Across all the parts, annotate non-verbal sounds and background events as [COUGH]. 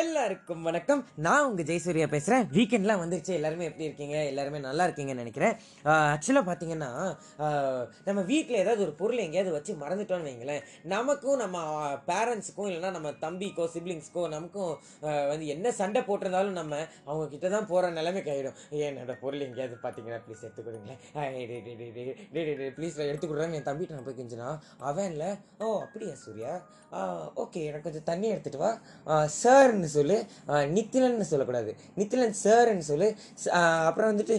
எல்லாருக்கும் வணக்கம். நான் உங்கள் ஜெயசூர்யா பேசுகிறேன் வீக்கெண்ட்லாம் வந்துருச்சு. எல்லாருமே எப்படி இருக்கீங்க? எல்லாருமே நல்லா இருக்கீங்கன்னு நினைக்கிறேன். ஆக்சுவலாக பார்த்தீங்கன்னா நம்ம வீட்டில் ஏதாவது ஒரு பொருள் எங்கேயாவது வச்சு மறந்துட்டோம்னு வைங்களேன். நமக்கும் நம்ம பேரண்ட்ஸுக்கும் இல்லைன்னா நம்ம தம்பிக்கோ சிப்ளிங்ஸ்க்கோ நமக்கும் வந்து என்ன சண்டை போட்டிருந்தாலும் நம்ம அவங்க கிட்ட தான் போகிற நிலைமைக்கு ஆகிடும் என்னோட பொருள் எங்கேயாவது பார்த்தீங்கன்னா ப்ளீஸ் எடுத்துக்கொடுங்களேன் ப்ளீஸ் எடுத்து கொடுறாங்க என் தம்பிகிட்ட நான் போய் கிஞ்சினா அவன் இல்லை ஓ அப்படியா சூர்யா? ஓகே எனக்கு கொஞ்சம் தண்ணி எடுத்துகிட்டு வா. சார் சார்ன்னு சொல்லு நித்திலன்னு சொல்லக்கூடாது. நித்திலன் சார்ன்னு சொல்லு அப்புறம் வந்துட்டு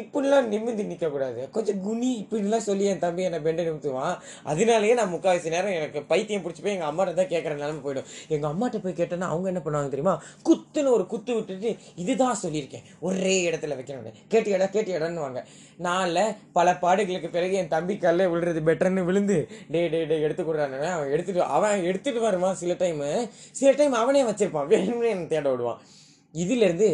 இப்படிலாம் நிமிந்து நிற்கக்கூடாது கொஞ்சம் குனி இப்படிலாம் சொல்லி என் தம்பி என்னை பெண்டை நிமித்துவான் அதனாலேயே நான் முக்கால்வாசி நேரம் எனக்கு பைத்தியம் பிடிச்சி போய் எங்கள் அம்மாட்ட தான் கேட்குற நிலம போயிடும். எங்கள் அம்மாட்ட போய் கேட்டேன்னா அவங்க என்ன பண்ணுவாங்க தெரியுமா? குத்துன்னு ஒரு குத்து விட்டுட்டு இதுதான் சொல்லியிருக்கேன். ஒரே இடத்துல வைக்கணும் கேட்டியடா கேட்டியடான்னு வாங்க நாளில் பல பாடுகளுக்கு பிறகு என் தம்பி கல்ல விழுறது பெட்டர்னு விழுந்து டே டே டே எடுத்து கொடுறானே. அவன் எடுத்துட்டு அவன் எடுத்துட்டு வருவான் சில டைமு சில டைம் அவனே வச்சிருப்பான். வேணும்னு எனக்கு தேட விடுவான். இதுலேருந்து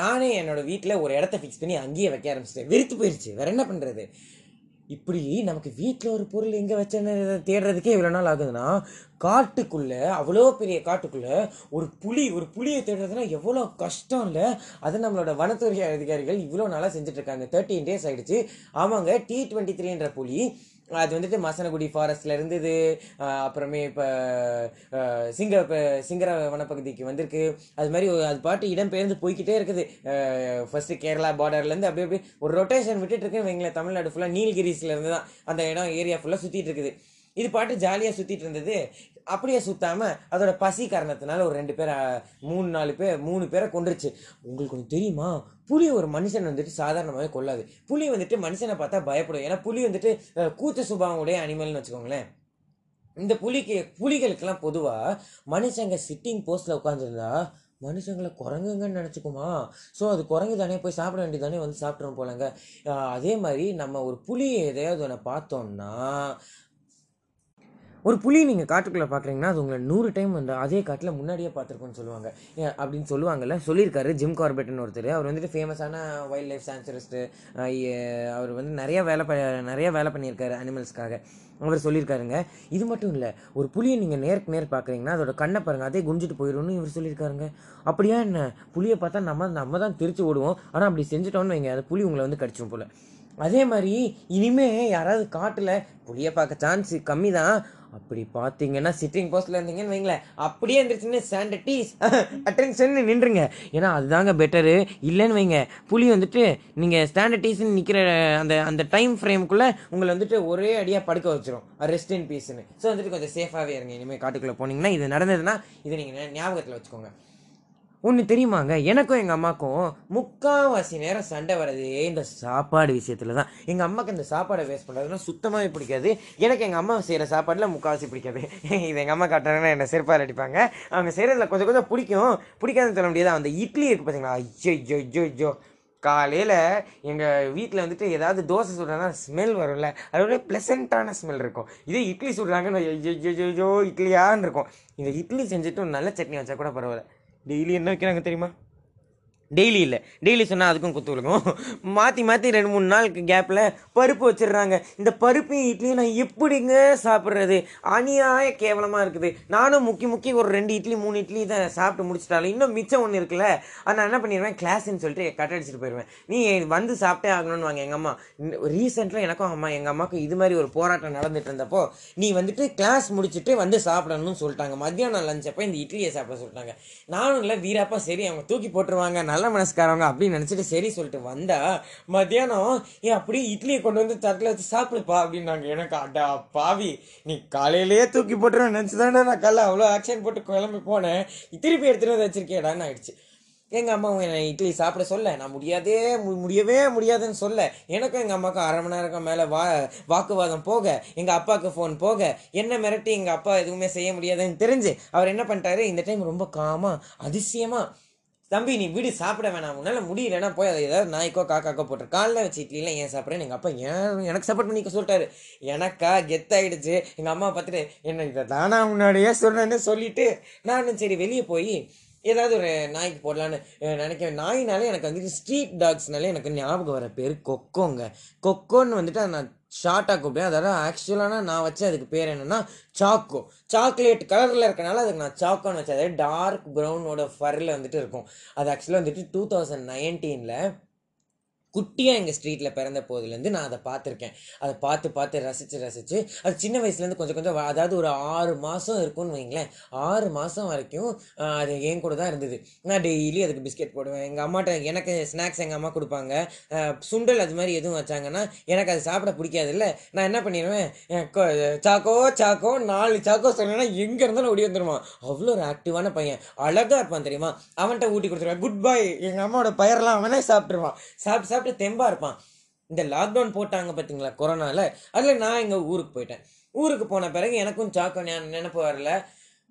நானே என்னோட வீட்டில் ஒரு இடத்த ஃபிக்ஸ் பண்ணி அங்கேயே வைக்க ஆரம்பிச்சிட்டேன். வெறுத்து போயிடுச்சு வேறு என்ன பண்ணுறது இப்படி நமக்கு வீட்டில் ஒரு பொருள் எங்கே வச்சேன்னு தேடுறதுக்கே இவ்வளோ நாள் ஆகுதுன்னா காட்டுக்குள்ளே அவ்வளோ பெரிய காட்டுக்குள்ளே ஒரு புலி ஒரு புலியை தேடுறதுனா எவ்வளோ கஷ்டம் இல்லை? அது நம்மளோட வனத்துறை அதிகாரிகள் இவ்வளோ நாளாக செஞ்சுட்ருக்காங்க தேர்ட்டீன் டேஸ் ஆகிடுச்சு ஆமாங்க டி டுவெண்ட்டி த்ரீன்ற புலி அது வந்துட்டு மசனகுடி ஃபாரஸ்ட்ல இருந்தது. அப்புறமே இப்போ சிங்க சிங்கர வனப்பகுதிக்கு வந்திருக்கு. அது மாதிரி அது பாட்டு இடம் பெயர்ந்து போய்க்கிட்டே இருக்குது. ஃபர்ஸ்ட் கேரளா பார்டர்லேருந்து அப்படியே அப்படியே ஒரு ரொட்டேஷன் விட்டுட்டு இருக்குன்னு தமிழ்நாடு ஃபுல்லாக நீலகிரிஸ்ல இருந்து தான் அந்த இடம் ஏரியா ஃபுல்லாக சுற்றிட்டு இருக்குது. இது பாட்டு ஜாலியாக சுற்றிட்டு இருந்தது. அப்படியே சுத்தாம அதோட பசி காரணத்தினால ஒரு ரெண்டு பேர் மூணு நாலு பேர் மூணு பேரை கொண்டுருச்சு உங்களுக்கு ஒன்று தெரியுமா? புலி ஒரு மனுஷன் வந்துட்டு சாதாரணமாகவே கொள்ளாது புலி வந்துட்டு மனுஷனை பார்த்தா பயப்படும் ஏன்னா புலி வந்துட்டு அஹ், கூச்ச சுபாவம் உடைய அனிமல்னு வச்சுக்கோங்களேன். இந்த புலிக்கு புலிகளுக்கெல்லாம் பொதுவாக மனுஷங்க சிட்டிங் போஸ்டில் உட்காந்துருந்தா மனுஷங்களை குரங்குங்கன்னு நினச்சிக்குமா? ஸோ அது குரங்கு தானே போய் சாப்பிட வேண்டியதானே வந்து சாப்பிட்றோம் போலங்க. அதே மாதிரி நம்ம ஒரு புலி எதையாவது ஒன்று பார்த்தோம்னா ஒரு புலி நீங்கள் காட்டுக்குள்ளே பார்க்குறீங்கன்னா அது உங்களை நூறு டைம் வந்து அதே காட்டில் முன்னாடியே பார்த்துருக்கோன்னு சொல்லுவாங்க. அப்படின்னு சொல்லுவாங்கல்ல சொல்லியிருக்காரு ஜிம் கார்பெட்னு ஒருத்தர். அவர் வந்துட்டு ஃபேமஸான வைல்ட் லைஃப் சான்சரிஸ்ட்டு அவர் வந்து நிறையா வேலை ப நிறையா வேலை பண்ணியிருக்காரு அனிமல்ஸ்க்காக அவர் சொல்லியிருக்காருங்க. இது மட்டும் இல்லை ஒரு புலியை நீங்கள் நேருக்கு நேர் பார்க்குறீங்கன்னா அதோட கண்ணை பாருங்கள் அதே குஞ்சிட்டு போயிடும்னு இவர் சொல்லியிருக்காருங்க. அப்படியா என்ன? புலியை பார்த்தா நம்ம நம்ம தான் திருச்சி ஓடுவோம். ஆனால் அப்படி செஞ்சுட்டோம்னு வைங்க அந்த புலி உங்களை வந்து கடிச்சிடும் போல். அதே மாதிரி இனிமே யாராவது காட்டில் புளியை பார்க்க சான்ஸ் கம்மி தான் அப்படி பார்த்தீங்கன்னா சிட்டிங் போஸ்ட்ல இருந்தீங்கன்னு வைங்களேன். அப்படியே இருந்துச்சுன்னு ஸ்டாண்டர்டீஸ் அட்டென்ஷன் நின்றுங்க. ஏன்னா அதுதாங்க பெட்டரு இல்லைன்னு வைங்க. புலி வந்துட்டு நீங்கள் ஸ்டாண்டர்டீஸ்னு நிற்கிற அந்த அந்த டைம் ஃப்ரேமுக்குள்ளே உங்களை வந்துட்டு ஒரே அடியாக படுக்க வச்சிரும். ரெஸ்ட் இன் பீஸ்ன்னு ஸோ வந்துட்டு கொஞ்சம் சேஃபாகவே இருங்க. இனிமேல் காட்டுக்குள்ளே போனீங்கன்னா இது நடந்ததுன்னா இதை நீங்கள் ஞாபகத்தில் வச்சுக்கோங்க. ஒன்று தெரியுமாங்க? எனக்கும் எங்கள் அம்மாக்கும் முக்கால்வாசி நேரம் சண்டை வர்றதே இந்த சாப்பாடு விஷயத்தில் தான் எங்கள் அம்மாக்கு இந்த சாப்பாடை வேஸ்ட் பண்ணுறதுனா சுத்தமாகவே பிடிக்காது. எனக்கு எங்கள் அம்மா செய்கிற சாப்பாடில் முக்கால்வாசி பிடிக்காது. [LAUGHS] இது எங்கள் அம்மா காட்டுறாங்கன்னா என்னை செருப்பால் அடிப்பாங்க. அவங்க செய்கிறதுல கொஞ்சம் கொஞ்சம் பிடிக்கும். பிடிக்காதுன்னு சொல்ல முடியாது. அந்த இட்லி இருக்குது பார்த்தீங்களா ஐயோ ஐயோ ஐயோ ஐயோ காலையில் எங்கள் வீட்டில் வந்துட்டு ஏதாவது தோசை சுடுறாங்கன்னா ஸ்மெல் வரும்ல. அது ஒரு ப்ளசண்ட்டான ஸ்மெல் இருக்கும். இதே இட்லி சுடுறாங்கன்னு ஐயோ ஐயோ ஐயோ இட்லியான்னு இருக்கும். இந்த இட்லி செஞ்சுட்டு ஒரு நல்ல சட்னி வச்சா கூட பரவாயில்ல. டெய்லி என்ன வைக்கிறாங்க தெரியுமா? டெய்லி இல்லை. டெய்லி சொன்னால் அதுக்கும் குத்து விழுகும். மாற்றி மாற்றி ரெண்டு மூணு நாளுக்கு கேப்பில் பருப்பு வச்சிடுறாங்க. இந்த பருப்பையும் இட்லியும் நான் எப்படிங்க சாப்பிட்றது? அநியாய கேவலமாக இருக்குது. நானும் முக்கி முக்கி ஒரு ரெண்டு இட்லி மூணு இட்லி தான் சாப்பிட்டு முடிச்சிட்டாலும் இன்னும் மிச்சம் ஒன்று இருக்குல்ல? அது நான் என்ன பண்ணிடுவேன்? கிளாஸ்ன்னு சொல்லிட்டு கட் அடிச்சிட்டு போயிடுவேன். நீ வந்து சாப்பிட்டே ஆகணும்னு வாங்க. எங்கள் அம்மா ரீசெண்டாக எனக்கும் அம்மா எங்கள் அம்மாவுக்கு இது மாதிரி ஒரு போராட்டம் நடந்துட்டு இருந்தப்போ நீ வந்துட்டு கிளாஸ் முடிச்சுட்டு வந்து சாப்பிடணும்னு சொல்லிட்டாங்க. மத்தியானம் லஞ்சப்போ இந்த இட்லியை சாப்பிட சொல்லிட்டாங்க. நானும் இல்லை வீராப்பா சரி அவங்க தூக்கி போட்டுருவாங்க. நல்ல மனசுக்காரவங்க அப்படின்னு நினச்சிட்டு சரி சொல்லிட்டு வந்தா மத்தியானம் ஏன் அப்படியே இட்லியை கொண்டு வந்து தட்டில் வச்சு சாப்பிடுப்பா அப்படின்னாங்க. எனக்கு அடா பாவி நீ காலையிலேயே தூக்கி போட்டுருவேன் நினச்சி தானே நான் காலைல அவ்வளோ ஆக்ஷன் போட்டு கிளம்பி போனேன். திருப்பி எடுத்துகிட்டு வந்து வச்சிருக்கேடான்னு ஆயிடுச்சு. எங்கள் அம்மாவும் என்னை இட்லி சாப்பிட சொல்ல நான் முடியாதே மு- முடியவே முடியாதுன்னு சொல்ல. எனக்கும் எங்கள் அம்மாவுக்கும் அரை மணி நேரம் மேலே வா வாக்குவாதம் போக எங்கள் அப்பாவுக்கு ஃபோன் போக என்ன மிரட்டி எங்கள் அப்பா எதுவுமே செய்ய முடியாதுன்னு தெரிஞ்சு அவர் என்ன பண்ணிட்டாரு? இந்த டைம் ரொம்ப காமாக அதிசயமாக தம்பி நீ வீடு சாப்பிட வேணாம். உன்னால் முடியலன்னா போய் அதை ஏதாவது நாய்க்கோ காக்காக்கோ போட்டு காலைல வச்சு இட்லிலாம் ஏன் சாப்பிட்றேன் எங்கள் அப்பா ஏன் எனக்கு சப்போர்ட் பண்ணிக்க சொல்லிட்டாரு. எனக்கா கெத்தாயிடுச்சு எங்கள் அம்மா பார்த்துட்டு என்ன இதை தானா முன்னாடியே சொன்னேன்னு சொல்லிட்டு நானும் சரி வெளியே போய் ஏதாவது ஒரு நாய்க்கு போடலான்னு நினைக்கிறேன். நாயினாலே எனக்கு வந்துட்டு ஸ்ட்ரீட் டாக்ஸ்னாலே எனக்கு ஞாபகம் வர பேர் கொக்கோங்க. கொக்கோன்னு வந்துட்டு அதை நான் ஷார்ட்டாக கூப்பிட்டேன் அதோட ஆக்சுவலான நான் வச்ச அதுக்கு பேர் என்னென்னா சாக்கோ சாக்லேட் கலரில் இருக்கனால அதுக்கு நான் சாக்கோன்னு வச்சேன். அதாவது டார்க் ப்ரௌனோட ஃபரில் வந்துட்டு இருக்கும். அது ஆக்சுவலாக வந்துட்டு டூ தௌசண்ட் நைன்டீனில் குட்டியாக எங்கள் ஸ்ட்ரீட்டில் பிறந்த போதுலேருந்து நான் அதை பார்த்துருக்கேன். அதை பார்த்து பார்த்து ரசித்து ரசித்து அது சின்ன வயசுலேருந்து கொஞ்சம் கொஞ்சம் அதாவது ஒரு ஆறு மாதம் இருக்கும்னு வைங்களேன். ஆறு மாதம் வரைக்கும் அது என் கூட தான் இருந்தது. நான் டெய்லி அதுக்கு பிஸ்கெட் போடுவேன். எங்கள் அம்மாட்ட எனக்கு ஸ்நாக்ஸ் எங்கள் அம்மா கொடுப்பாங்க. சுண்டல் அது மாதிரி எதுவும் வச்சாங்கன்னா எனக்கு அது சாப்பிட பிடிக்காது இல்லை நான் என்ன பண்ணிடுவேன்? சாக்கோ சாக்கோ நாலு சாக்கோ சொன்னேன்னா எங்கே இருந்தாலும் ஓடி வந்துடுவான் அவ்வளோ ஒரு ஆக்டிவான பையன். அழகாக இருப்பான் தெரியுமா? அவன்கிட்ட ஊட்டி கொடுத்துருவேன். குட் பாய் எங்கள் அம்மாவோட பயிரெலாம் அவனே சாப்பிட்ருவான் சாப்பிட்டு சாப்பிட்டு தெம்பாக இருப்பான். இந்த லாக்டவுன் போட்டாங்க பார்த்தீங்களா கொரோனாவில் அதில் நான் எங்கள் ஊருக்கு போயிட்டேன். ஊருக்கு போன பிறகு எனக்கும் சாக்கோ நினப்பு வரல.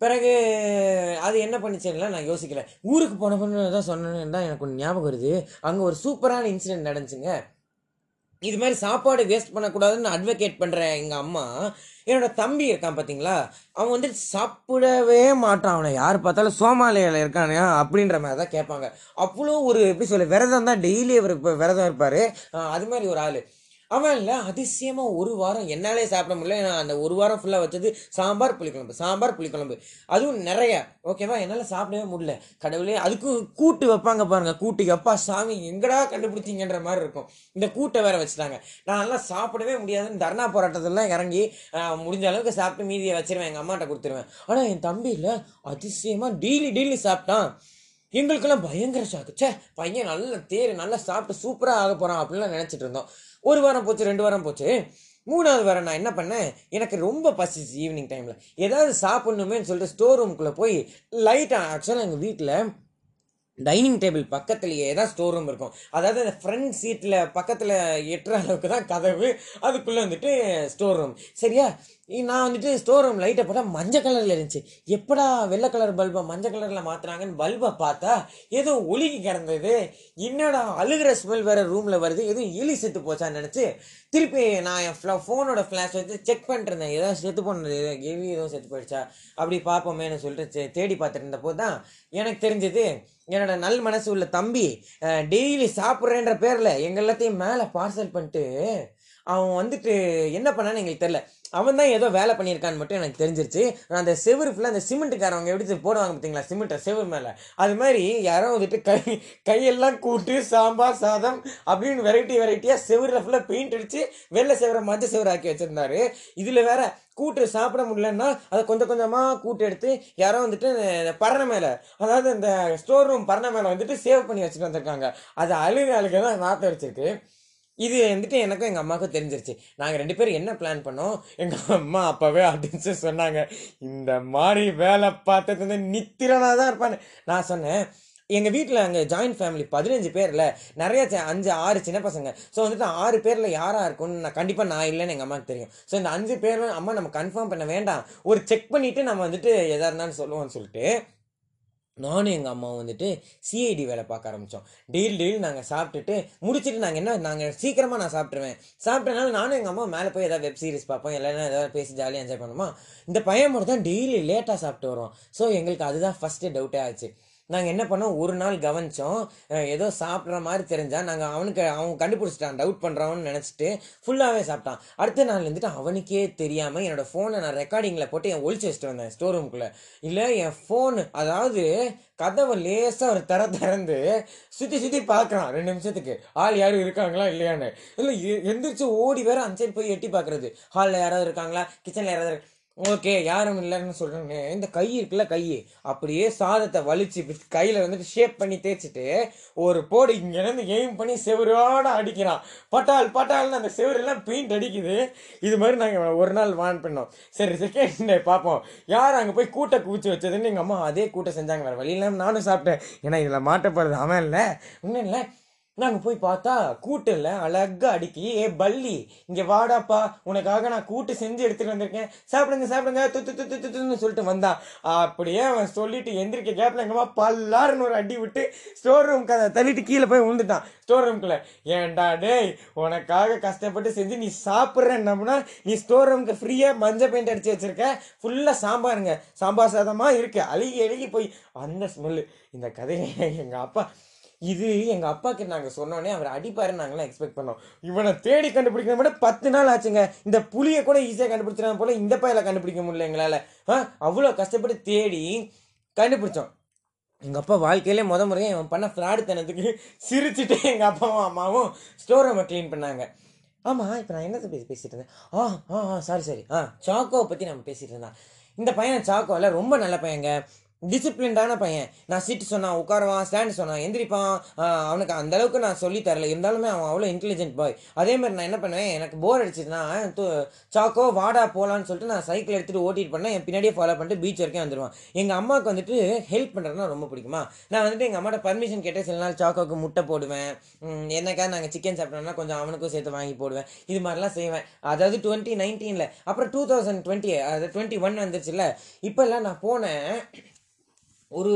பிறகு அது என்ன பண்ணுச்சுன்னா நான் யோசிக்கல. ஊருக்கு போன பொண்ணு தான் சொன்னேன்னு தான் எனக்கு ஒன்று ஞாபகம் வருது. அங்கே ஒரு சூப்பரான இன்சிடென்ட் நடந்துச்சுங்க. இது மாதிரி சாப்பாடு வேஸ்ட் பண்ணக்கூடாதுன்னு அட்வொகேட் பண்ணுற எங்கள் அம்மா. என்னோட தம்பி இருக்கான் பார்த்தீங்களா அவன் வந்து சாப்பிடவே மாட்டான் அவனை. யார் பார்த்தாலும் சோமாலியாவில் இருக்கானே அப்படின்ற மாதிரி தான் கேட்பாங்க. அவ்வளோ ஒரு எப்படி சொல்ல விரதம் தான் டெய்லி அவர் இப்போ விரதம் இருப்பார். அது மாதிரி ஒரு ஆள். அவன் இல்லை அதிசயமாக ஒரு வாரம் என்னாலே சாப்பிட முடியல. நான் அந்த ஒரு வாரம் ஃபுல்லாக வச்சது சாம்பார் புளிக்குழம்பு சாம்பார் புளிக்குழம்பு. அதுவும் நிறைய. ஓகேவா என்னால் சாப்பிடவே முடியல. கடவுளே அதுக்கும் கூட்டு வைப்பாங்க பாருங்க. கூட்டு அப்பா சாமி எங்கடா கண்டுபிடிச்சிங்கன்ற மாதிரி இருக்கும். இந்த கூட்டை வேற வச்சுட்டாங்க. நான் நல்லா சாப்பிடவே முடியாதுன்னு தர்ணா போராட்டத்திலாம் இறங்கி முடிஞ்ச அளவுக்கு சாப்பிட்டு மீதியை வச்சிருவேன். எங்கள் அம்மாட்ட கொடுத்துருவேன். ஆனால் என் தம்பி இல்லை. அதிசயமாக டெய்லி டெய்லி சாப்பிட்டான். எங்களுக்கெல்லாம் பயங்கர ஷாக்கு சே பையன் நல்ல தேர் நல்லா சாப்பிட்டு சூப்பராக ஆக போகிறான் அப்படின்லாம் நினச்சிட்டு இருந்தோம். ஒரு வாரம் போச்சு ரெண்டு வாரம் போச்சு. மூணாவது வாரம் நான் என்ன பண்ணேன்? எனக்கு ரொம்ப பசிச்சு ஈவினிங் டைமில் ஏதாவது சாப்பிட்ணுமேன்னு சொல்லிட்டு ஸ்டோர் ரூம்குள்ளே போய் லைட்டாக ஆக்சுவலாக எங்கள் வீட்டில் டைனிங் டேபிள் பக்கத்துலேயே தான் ஸ்டோர் ரூம் இருக்கும். அதாவது அந்த ஃப்ரண்ட் சீட்டில் பக்கத்தில் எட்டுற அளவுக்கு தான் கதவு. அதுக்குள்ளே வந்துட்டு ஸ்டோர் ரூம் சரியா? நான் வந்துட்டு ஸ்டோர் ரூம் லைட்டை போட்டால் மஞ்சள் கலரில் இருந்துச்சு. எப்படா வெள்ளை கலர் பல்பை மஞ்சள் கலரில் மாற்றுறாங்கன்னு பல்பை பார்த்தா ஏதோ ஒழுகி கிடந்தது. என்னடா அழுகிற ஸ்மெல் வேறு ரூமில் வருது. எதுவும் எலி செத்து போச்சான்னு நினச்சி திருப்பி நான் என் ஃப்ளா ஃபோனோட ஃப்ளாஷ் வச்சு செக் பண்ணிருந்தேன் ஏதாவது செத்து போனது எலி எதுவும் செத்து போயிடுச்சா? அப்படி பார்ப்போமேன்னு சொல்லிட்டு தேடி பார்த்துட்டு இருந்த தான் எனக்கு தெரிஞ்சது என்னோட நல் மனசு உள்ள தம்பி டெய்லி சாப்பிட்றேன்ற பேரில் எங்கள் எல்லாத்தையும் மேலே பார்சல் பண்ணிட்டு அவன் வந்துட்டு என்ன பண்ணான்னு எங்களுக்கு தெரில அவன் தான் ஏதோ வேலை பண்ணியிருக்கான்னு மட்டும் எனக்கு தெரிஞ்சிருச்சு. நான் அந்த செவுரு ஃபுல்லாக அந்த சிமெண்ட்டுக்காரவங்க எப்படி போடுவாங்க பார்த்தீங்களா? சிமெண்ட்டை செவுரு மேலே. அது மாதிரி யாரோ வந்துட்டு கை கையெல்லாம் கூட்டு சாம்பார் சாதம் அப்படின்னு வெரைட்டி வெரைட்டியாக செவரில் ஃபுல்லாக பெயிண்ட் அடித்து வெள்ளை செவரை மஞ்சள் செவரை ஆக்கி வச்சுருந்தாரு. இதில் வேற கூட்டு சாப்பிட முடியலன்னா அதை கொஞ்சம் கொஞ்சமாக கூட்டு எடுத்து யாரோ வந்துட்டு பரணை மேலே அதாவது இந்த ஸ்டோர் ரூம் பரணை மேலே வந்துட்டு சேவ் பண்ணி வச்சுட்டு வந்திருக்காங்க. அது அழுக அழுக தான் நாற்றம் வச்சிருக்கு. இது வந்துட்டு எனக்கும் எங்கள் அம்மாவுக்கும் தெரிஞ்சிருச்சு. நாங்கள் ரெண்டு பேரும் என்ன பிளான் பண்ணோம்? எங்கள் அம்மா அப்போவே அப்படின்னு சொன்னாங்க. இந்த மாதிரி வேலை பார்த்தது வந்து நித்திரனாக தான் இருப்பான்னு. நான் சொன்னேன் எங்கள் வீட்டில் அங்கே ஜாயின்ட் ஃபேமிலி பதினஞ்சு பேரில் நிறைய அஞ்சு ஆறு சின்ன பசங்க. ஸோ வந்துட்டு ஆறு பேரில் யாராக இருக்கும்னு நான் கண்டிப்பாக நான் இல்லைன்னு எங்கள் அம்மாவுக்கு தெரியும். ஸோ இந்த அஞ்சு பேர் அம்மா நம்ம கன்ஃபார்ம் பண்ண வேண்டாம். ஒரு செக் பண்ணிவிட்டு நம்ம வந்துட்டு எதாக இருந்தாலும் சொல்லுவோம்னு சொல்லிட்டு நானும் எங்கள் அம்மாவும் வந்துட்டு சிஐடி வேலை பார்க்க ஆரம்பித்தோம் டெய்லி டெய்லி நாங்கள் சாப்பிட்டுட்டு முடிச்சுட்டு நாங்கள் என்ன நாங்கள் சீக்கிரமாக நான் சாப்பிட்ருவேன் சாப்பிட்டனால நானும் எங்கள் அம்மா மேலே போய் ஏதாவது வெப் சீரிஸ் பார்ப்போம். எல்லாம் ஏதாவது பேசி ஜாலியாக என்ஜாய் பண்ணுமா இந்த பையன் மட்டும் தான் டெய்லி லேட்டாக சாப்பிட்டு வரோம் ஸோ எங்களுக்கு அதுதான் ஃபஸ்ட்டு டவுட்டே ஆச்சு. நாங்கள் என்ன பண்ணோம்? ஒரு நாள் கவனித்தோம் ஏதோ சாப்பிட்ற மாதிரி தெரிஞ்சால் நாங்கள் அவனுக்கு அவன் கண்டுபிடிச்சிட்டான். டவுட் பண்ணுறான்னு நினச்சிட்டு ஃபுல்லாகவே சாப்பிட்டான். அடுத்த நாள் வந்துட்டு அவனுக்கே தெரியாமல் என்னோடய ஃபோனை நான் ரெக்கார்டிங்கில் போட்டு என் ஒழிச்சு வச்சுட்டு வந்தேன் ஸ்டோர் ரூம்குள்ளே இல்லை என் ஃபோனு அதாவது கதவை லேசாக ஒரு தர திறந்து சுற்றி சுற்றி பார்க்குறான். ரெண்டு நிமிஷத்துக்கு. ஆள் யாரும் இருக்காங்களா? இல்லையான்னு. இல்லை எ- எந்திரிச்சு ஓடி வேற அந்த சைடு போய் எட்டி பார்க்குறது. ஹாலில் யாராவது இருக்காங்களா? கிச்சனில் யாராவது ஓகே யாரும் இல்லைன்னு சொல்கிறேங்க இந்த கை இருக்குல்ல கை. அப்படியே சாதத்தை வலிச்சு கையில் வந்துட்டு ஷேப் பண்ணி தேய்ச்சிட்டு ஒரு போடு இங்கேருந்து எய்ம் பண்ணி செவரோட அடிக்கிறான். பட்டால் பட்டால்னு அந்த செவரெல்லாம் பெயிண்ட் அடிக்குது. இது மாதிரி நாங்கள் ஒரு நாள் வான் பண்ணோம். சரி செகண்ட் டே பார்ப்போம். யார் அங்கே போய் கூட்டை குவிச்சு வச்சதுன்னு எங்கள் அம்மா அதே கூட்டை செஞ்சாங்க. வேறு வழி இல்லாமல் நானும் சாப்பிட்டேன். ஏன்னா இதில் மாட்டப்படுறது அவன் இல்லை. இன்னும் இல்லை. நாங்கள் போய் பார்த்தா கூட்டில் அழகா அடுக்கி ஏ பள்ளி இங்கே வாடாப்பா உனக்காக நான் கூட்டு செஞ்சு எடுத்துகிட்டு வந்திருக்கேன். சாப்பிடுங்க சாப்பிடுங்க துத்து துத்து துத்துன்னு சொல்லிட்டு வந்தான் அப்படியே அவன் சொல்லிட்டு எந்திரிக்க கேப்பில் எங்கம்மா பல்லாருன்னு ஒரு அடி விட்டு ஸ்டோர் ரூம் கதை தள்ளிட்டு கீழே போய் விழுந்துட்டான். ஸ்டோர் ரூம்குள்ளே ஏன்டா டேய் உனக்காக கஷ்டப்பட்டு செஞ்சு நீ சாப்பிட்றேன்னம்னா நீ ஸ்டோர் ரூமுக்கு ஃப்ரீயாக மஞ்சள் பெயிண்ட் அடிச்சு வச்சிருக்க. ஃபுல்லாக சாம்பாருங்க. சாம்பார் சாதமாக இருக்குது அழுகி அழுகி போய் அந்த ஸ்மெல்லு இந்த கதையை எங்கள் அப்பா இது எங்கள் அப்பாக்கு நாங்கள் சொன்னோன்னே அவர் அடிப்பாரு நாங்களாம் எக்ஸ்பெக்ட் பண்ணோம். இவனை தேடி கண்டுபிடிக்கிற விட பத்து நாள் ஆச்சுங்க. இந்த புளியை கூட ஈஸியாக கண்டுபிடிச்சிடாம போல இந்த பயில கண்டுபிடிக்க முடியல எங்களால். ஆ அவ்வளோ கஷ்டப்பட்டு தேடி கண்டுபிடிச்சோம். எங்கள் அப்பா வாழ்க்கையிலே முத முறையாக இவன் பண்ண ஃப்ராடுத்தனத்துக்கு சிரிச்சுட்டு எங்கள் அப்பாவும் அம்மாவும் ஸ்டோர் ரூமை க்ளீன் பண்ணாங்க. ஆமாம் இப்போ நான் என்னத்தை பேசி பேசிகிட்டு இருந்தேன்? ஆ ஆ ஆ சாரி சாரி ஆ சாக்கோவை பற்றி நம்ம பேசிகிட்டு இருந்தோம் இந்த பையன் சாக்கோவில் ரொம்ப நல்ல பையங்க டிசிப்ளின்டான பையன். நான் சீட்டு சொன்னான் உட்காருவான் ஸ்டாண்ட் சொன்னான் எந்திரிப்பான். அவனுக்கு அந்த அளவுக்கு நான் சொல்லி தரல. இருந்தாலுமே அவன் அவ்வளோ இன்டெலிஜென்ட் பாய் அதே மாதிரி நான் என்ன பண்ணுவேன் எனக்கு போர் அடிச்சதுன்னா சாக்கோ வாடா போகலான்னு சொல்லிட்டு நான் சைக்கிள் எடுத்துகிட்டு ஓட்டிட்டு பண்ணேன் என் பின்னாடியே ஃபாலோ பண்ணிட்டு பீச் வரைக்கும் வந்துடுவான் எங்கள் அம்மாவுக்கு வந்துட்டு ஹெல்ப் பண்ணுறதுனா ரொம்ப பிடிக்குமா? நான் வந்துட்டு எங்கள் அம்மாட்ட பர்மிஷன் கேட்டேன் சில நாள் சாக்கோவுக்கு முட்டை போடுவேன். ம், நாங்கள் சிக்கன் சாப்பிட்டோம்னா கொஞ்சம் அவனுக்கும் சேர்த்து வாங்கி போடுவேன். இது மாதிரிலாம் செய்வேன். அதாவது டுவெண்ட்டி நைன்டீனில் அப்புறம் டூ தௌசண்ட் டுவெண்ட்டி அதாவது டுவெண்ட்டி ஒன் வந்துருச்சுல்ல. இப்போல்லாம் நான் போனேன் ஒரு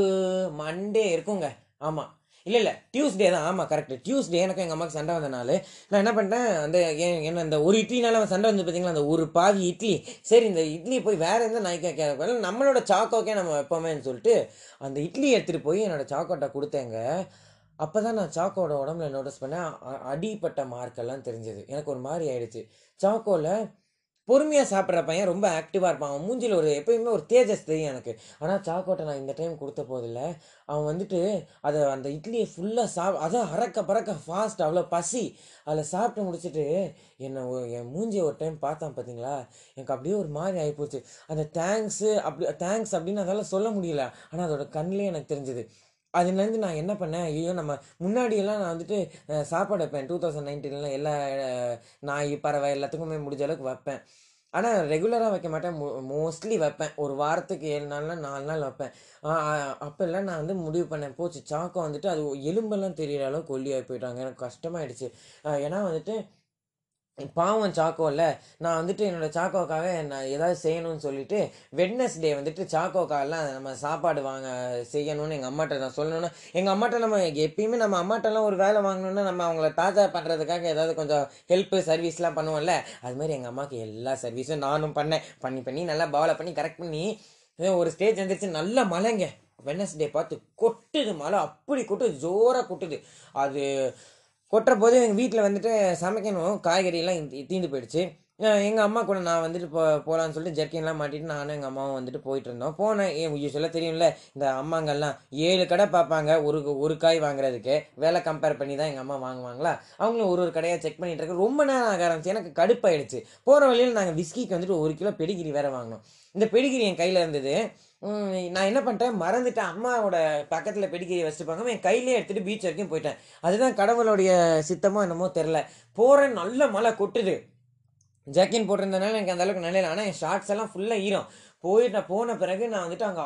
மண்டே இருக்குங்க. ஆமாம் இல்லை இல்லை. டியூஸ்டே தான். ஆமாம் கரெக்ட் டியூஸ்டே எனக்கு எங்கள் அம்மாவுக்கு சண்டை வந்த நான் என்ன பண்ணிட்டேன் அந்த என் என்ன அந்த ஒரு இட்லினால அவன் சண்டை வந்து பார்த்தீங்களா அந்த ஒரு பாதி இட்லி. சரி இந்த இட்லி போய் வேறு எந்த நாய்க்கா கேட்கல நம்மளோட சாக்கோக்கே நம்ம வைப்போமேன்னு சொல்லிட்டு அந்த இட்லி எடுத்துகிட்டு போய் என்னோடய சாக்கோட்டை கொடுத்தேங்க. அப்போ தான் நான் சாக்கோட உடம்புல நோட்டீஸ் பண்ணேன். அடிப்பட்ட மார்க்கெல்லாம் தெரிஞ்சது. எனக்கு ஒரு மாதிரி ஆயிடுச்சு. சாக்கோவில் பொறுமையாக சாப்பிட்ற பையன் ரொம்ப ஆக்டிவாக இருப்பான். அவன் மூஞ்சில் ஒரு எப்பயுமே ஒரு தேஜஸ் தெரியும் எனக்கு. ஆனால் சாக்கோட்டை நான் இந்த டைம் கொடுத்த போதில் அவன் வந்துட்டு அதை அந்த இட்லியை ஃபுல்லாக சாப் அதான் அறக்க பறக்க ஃபாஸ்ட் அவ்வளோ பசி. அதில் சாப்பிட்டு முடிச்சுட்டு என்னை என் மூஞ்சியை ஒரு டைம் பார்த்தான் பார்த்தீங்களா எனக்கு அப்படியே ஒரு மாதிரி ஆகிப்போச்சு அந்த தேங்க்ஸு அப்படி தேங்க்ஸ் அப்படின்னு அதால் சொல்ல முடியல. ஆனால் அதோட கண்ணிலே எனக்கு தெரிஞ்சது. அதுலேருந்து நான் என்ன பண்ணேன் ஐயோ நம்ம முன்னாடியெல்லாம் நான் வந்துட்டு சாப்பாடு வைப்பேன். டூ தௌசண்ட் நைன்டீன்லாம் எல்லா நாய் பறவை எல்லாத்துக்குமே முடிஞ்ச அளவுக்கு வைப்பேன். ஆனால் ரெகுலராக வைக்க மாட்டேன். மோஸ்ட்லி வைப்பேன். ஒரு வாரத்துக்கு ஏழு நாள்னா நாலு நாள் வைப்பேன். அப்போல்லாம் நான் வந்து முடிவு பண்ணேன். போச்சு சாக்கோ வந்துட்டு அது எலும்பெல்லாம் தெரியிற அளவுக்கு ஒல்லியாகி போயிட்டாங்க. எனக்கு கஷ்டமாயிடுச்சு. ஏன்னா வந்துட்டு பாவம் சாக்கோவில் நான் வந்துட்டு என்னோட சாக்கோக்காக நான் ஏதாவது செய்யணும்னு சொல்லிட்டு வெட்னஸ்டே வந்துட்டு சாக்கோக்காகலாம் நம்ம சாப்பாடு வாங்க செய்யணும்னு எங்கள் அம்மாட்ட நான் சொல்லணும்னா எங்கள் அம்மாட்ட நம்ம எப்பயுமே நம்ம அம்மாட்டெல்லாம் ஒரு வேலை வாங்கணும்னா நம்ம அவங்கள தாஜா பண்ணுறதுக்காக ஏதாவது கொஞ்சம் ஹெல்ப்பு சர்வீஸ்லாம் பண்ணுவோம்ல. அது மாதிரி எங்கள் அம்மாவுக்கு எல்லா சர்வீஸும் நானும் பண்ணேன். பண்ணி பண்ணி நல்லா பாவலை பண்ணி கரெக்ட் பண்ணி ஒரு ஸ்டேஜ் வந்துருச்சு நல்ல மழைங்க. வெட்னஸ்டே பார்த்து கொட்டுது மழை. அப்படி கொட்டுது ஜோராக கொட்டுது. அது கொட்டுற போது எங்கள் வீட்டில் வந்துட்டு சமைக்கணும். காய்கறியெல்லாம் தீந்து போயிடுச்சு. எங்கள் அம்மா கூட நான் வந்துட்டு போ போகலான்னு சொல்லிட்டு ஜெர்க்கின்லாம் மாட்டிட்டு நானும் எங்கள் அம்மாவும் வந்துட்டு போயிட்டு இருந்தோம் போனேன் ஏன் யூஸ்வலாக தெரியும்ல இந்த அம்மாங்கெல்லாம் ஏழு கடை பார்ப்பாங்க ஒரு ஒரு காய் வாங்குறதுக்கு. வேலை கம்பேர் பண்ணி தான் எங்கள் அம்மா வாங்குவாங்களா? அவங்களும் ஒரு ஒரு கடையாக செக் பண்ணிட்டு இருக்க ரொம்ப நேரம் ஆக ஆரம்பிச்சு. எனக்கு கடுப்பாயிடுச்சு. போகிற வழியில் நாங்கள் விஸ்கிக்கு வந்துட்டு ஒரு கிலோ பெடிகிரி வேறு வாங்கினோம். இந்த பெடிகிரி என் கையில் இருந்தது. நான் என்ன பண்ணிட்டேன் மறந்துட்டேன். அம்மாவோட பக்கத்தில் பெடிகிரி வச்சுருப்பாங்க என் கையிலே எடுத்துகிட்டு பீச் வரைக்கும் போயிட்டேன். அதுதான் கடவுளுடைய சித்தமாக என்னமோ தெரில போகிறேன் நல்ல மழை கொட்டுது. ஜாக்கின் போட்டிருந்தனால எனக்கு அந்த அளவுக்கு நிலையில ஆனால் என் ஷார்ட்ஸ் எல்லாம் ஃபுல்லாக ஈரம். போயிட்டு நான் போன பிறகு நான் வந்துட்டு அங்கே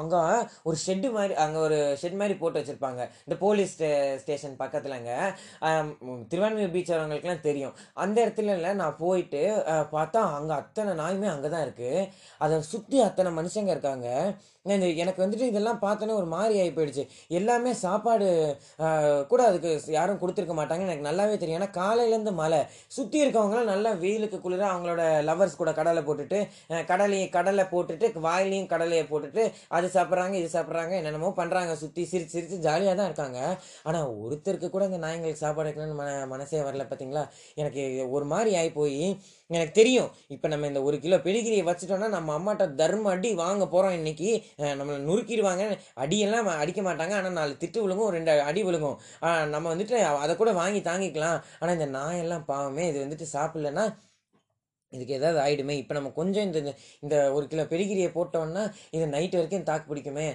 அங்கே ஒரு ஷெட்டு மாதிரி அங்கே ஒரு ஷெட் மாதிரி போட்டு வச்சுருப்பாங்க. இந்த போலீஸ் ஸ்டேஷன் பக்கத்துலங்க ஆம், திருவான்மையூர் பீச் வரவங்களுக்குலாம் தெரியும். அந்த இடத்துல இல்லை நான் போயிட்டு பார்த்தா அங்கே அத்தனை நாயுமே அங்கே தான் இருக்குது அதை சுற்றி அத்தனை மனுஷங்க இருக்காங்க. இந்த எனக்கு வந்துட்டு இதெல்லாம் பார்த்தோன்னே ஒரு மாதிரி ஆகி போயிடுச்சு. எல்லாமே சாப்பாடு கூட அதுக்கு யாரும் கொடுத்துருக்க மாட்டாங்க. எனக்கு நல்லாவே தெரியும். ஏன்னா காலையிலேருந்து மழை. சுற்றி இருக்கவங்களாம் நல்லா வெயிலுக்கு குளிர அவங்களோட லவர்ஸ் கூட கடலை போட்டுட்டு கடலையும் கடலையை கடலை போட்டுட்டு வாயிலையும் கடலையை போட்டுட்டு அது சாப்பிட்றாங்க இது சாப்பிட்றாங்க என்னென்னமோ பண்ணுறாங்க சுற்றி சிரிச்சு சிரித்து ஜாலியாக தான் இருக்காங்க. ஆனால் ஒருத்தருக்கு கூட இந்த நாய்ங்களுக்கு சாப்பாடு வைக்கணும்னு மன மனசே வரல பார்த்தீங்களா எனக்கு ஒரு மாதிரி ஆகி போய் எனக்கு தெரியும். இப்போ நம்ம இந்த ஒரு கிலோ பெடிகிரியை வச்சுட்டோம்னா நம்ம அம்மாட்ட தர்ம அடி வாங்க போகிறோம் இன்னைக்கு. நம்மளை நுறுக்கிடுவாங்க. அடியெல்லாம் அடிக்க மாட்டாங்க. ஆனால் நாலு திட்டு விழுங்கும் ரெண்டு அடி விழுங்கும். நம்ம வந்துட்டு அதை கூட வாங்கி தாங்கிக்கலாம். ஆனால் இந்த நாயெல்லாம் பாவமே இது வந்துட்டு சாப்பிட்லன்னா இதுக்கு ஏதாவது ஆகிடுமே இப்போ நம்ம கொஞ்சம் இந்த இந்த- இந்த ஒரு கிலோ பெருகிரியை போட்டோம்னா இது நைட் வரைக்கும் தாக்கு பிடிக்குமே.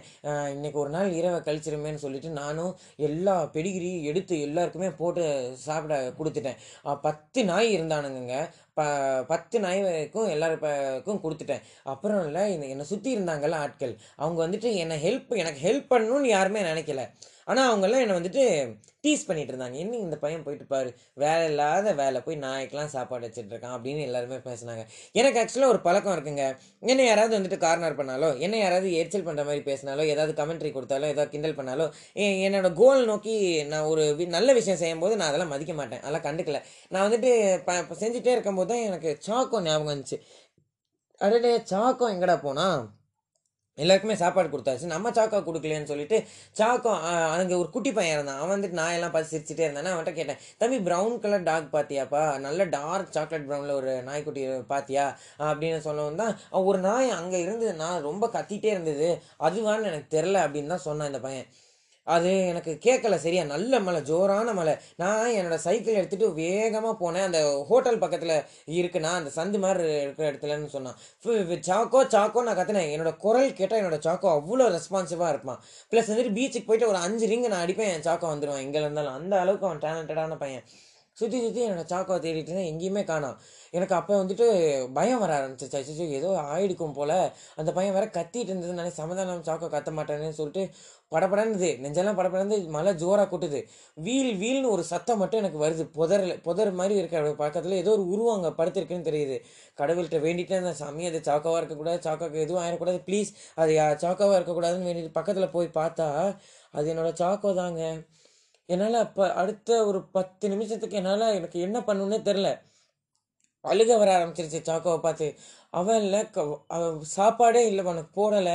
இன்றைக்கி ஒரு நாள் இரவை கழிச்சிருமேன்னு சொல்லிட்டு நானும் எல்லா பெடிகிரியும் எடுத்து எல்லாருக்குமே போட்டு சாப்பிட கொடுத்துட்டேன். பத்து நாய் இருந்தானுங்க ப பத்து நாய்க்கும் எல்லாருக்கும் கொடுத்துட்டேன். அப்புறம் இல்லை இந்த என்னை சுற்றி இருந்தாங்கல்ல ஆட்கள். அவங்க வந்துட்டு என்னை ஹெல்ப் எனக்கு ஹெல்ப் பண்ணணும்னு யாருமே நினைக்கல. ஆனால் அவங்கெல்லாம் என்னை வந்துட்டு டீஸ் பண்ணிட்டு இருந்தாங்க. என்ன இந்த பையன் போயிட்டு பாரு. வேலை இல்லாத வேலை. போய் நாய்க்கெல்லாம் சாப்பாடு வச்சுட்டு இருக்கான். அப்படின்னு எல்லாருமே பேசினாங்க. எனக்கு ஆக்சுவலாக ஒரு பழக்கம் இருக்குங்க. என்ன யாராவது வந்துட்டு கார்னர் பண்ணாலோ என்ன யாராவது எரிச்சல் பண்ணுற மாதிரி பேசினாலோ ஏதாவது கமெண்ட்ரி கொடுத்தாலோ ஏதாவது கிண்டல் பண்ணாலோ என்னோட கோல் நோக்கி நான் ஒரு வி- நல்ல விஷயம் செய்யும்போது நான் அதெல்லாம் மதிக்க மாட்டேன். அதெல்லாம் கண்டுக்கல. நான் வந்துட்டு ப ப- செஞ்சுட்டே இருக்கும்போது தான் எனக்கு சாக்கோ ஞாபகம் வந்துச்சு. அடடே சாக்கோ எங்கடா போனா? எல்லாருக்குமே சாப்பாடு கொடுத்தாச்சு. நம்ம சாக்கோ கொடுக்கலன்னு சொல்லிட்டு சாக்கோ அங்கே ஒரு குட்டி பையன் இருந்தான். அவன் வந்துட்டு நான் எல்லாம் பார்த்து சிரிச்சிட்டே இருந்தானே அவன்கிட்ட கேட்டேன். தம்பி ப்ரௌன் கலர் டாக் பார்த்தியாப்பா நல்ல டார்க் சாக்லேட் ப்ரௌனில் ஒரு நாய்க்குட்டி பார்த்தியா அப்படின்னு சொல்லவும் தான் அவன் ஒரு நாய் அங்கே இருந்து நான் ரொம்ப கத்திட்டே இருந்தது. அதுவான்னு எனக்கு தெரில அப்படின்னு தான் சொன்னான் இந்த பையன். அது எனக்கு கேட்கல சரியா? நல்ல மழை ஜோரான மழை. நான் என்னோட சைக்கிள் எடுத்துட்டு வேகமாக போனேன். அந்த ஹோட்டல் பக்கத்தில் இருக்குண்ணா அந்த சந்து மாதிரி இருக்கிற இடத்துலன்னு சொன்னான். ஃபு- சாக்கோ சாக்கோ நான் கத்துனேன். என்னோட குரல் கேட்டால் என்னோட சாக்கோ அவ்வளோ ரெஸ்பான்சிவாக இருப்பான். ப்ளஸ் வந்துட்டு பீச்சுக்கு போயிட்டு ஒரு அஞ்சு ரிங்கு நான் அடிப்பேன். என் சாக்கோ வந்துடுவான் எங்கே இருந்தாலும் அந்த அளவுக்கு அவன் டேலண்டடான பையன். சுற்றி சுற்றி என்னோட சாக்கோ தேடிட்டு இருந்தேன். எங்கேயுமே காணோம். எனக்கு அப்போ வந்துட்டு பயம் வர ஆரம்பிச்சிச்சு. அச்சோ ஏதோ ஆயிடுக்கும் போல். அந்த பையன் வேற கத்திட்டு இருந்தது நினைச்சு சமாதானம் சாக்கோ கத்த மாட்டேன்னு சொல்லிட்டு படபடன்னுது. நெஞ்செல்லாம் படப்படந்து மழை ஜோராக கொட்டுது. வீல் வீல்னு ஒரு சத்தம் மட்டும் எனக்கு வருது. புதரில் புதர் மாதிரி இருக்கிற பக்கத்தில் ஏதோ ஒரு உருவம் அங்கே படுத்திருக்குன்னு தெரியுது. கடவுள்கிட்ட வேண்டிட்டு அந்த சாமி அது சாக்காவாக இருக்கக்கூடாது சாக்காவுக்கு எதுவும் ஆயிடக்கூடாது. ப்ளீஸ் அது சாக்காவாக இருக்கக்கூடாதுன்னு வேண்டிட்டு பக்கத்தில் போய் பார்த்தா அது என்னோட சாக்கோ தாங்க. என்னால் அப்போ அடுத்த ஒரு பத்து நிமிஷத்துக்கு என்னால் எனக்கு என்ன பண்ணுன்னே தெரில அழுக வர ஆரம்பிச்சிருச்சு சாக்கோவை பார்த்து. அவன் இல்லை சாப்பாடே இல்லை அவனுக்கு போடலை.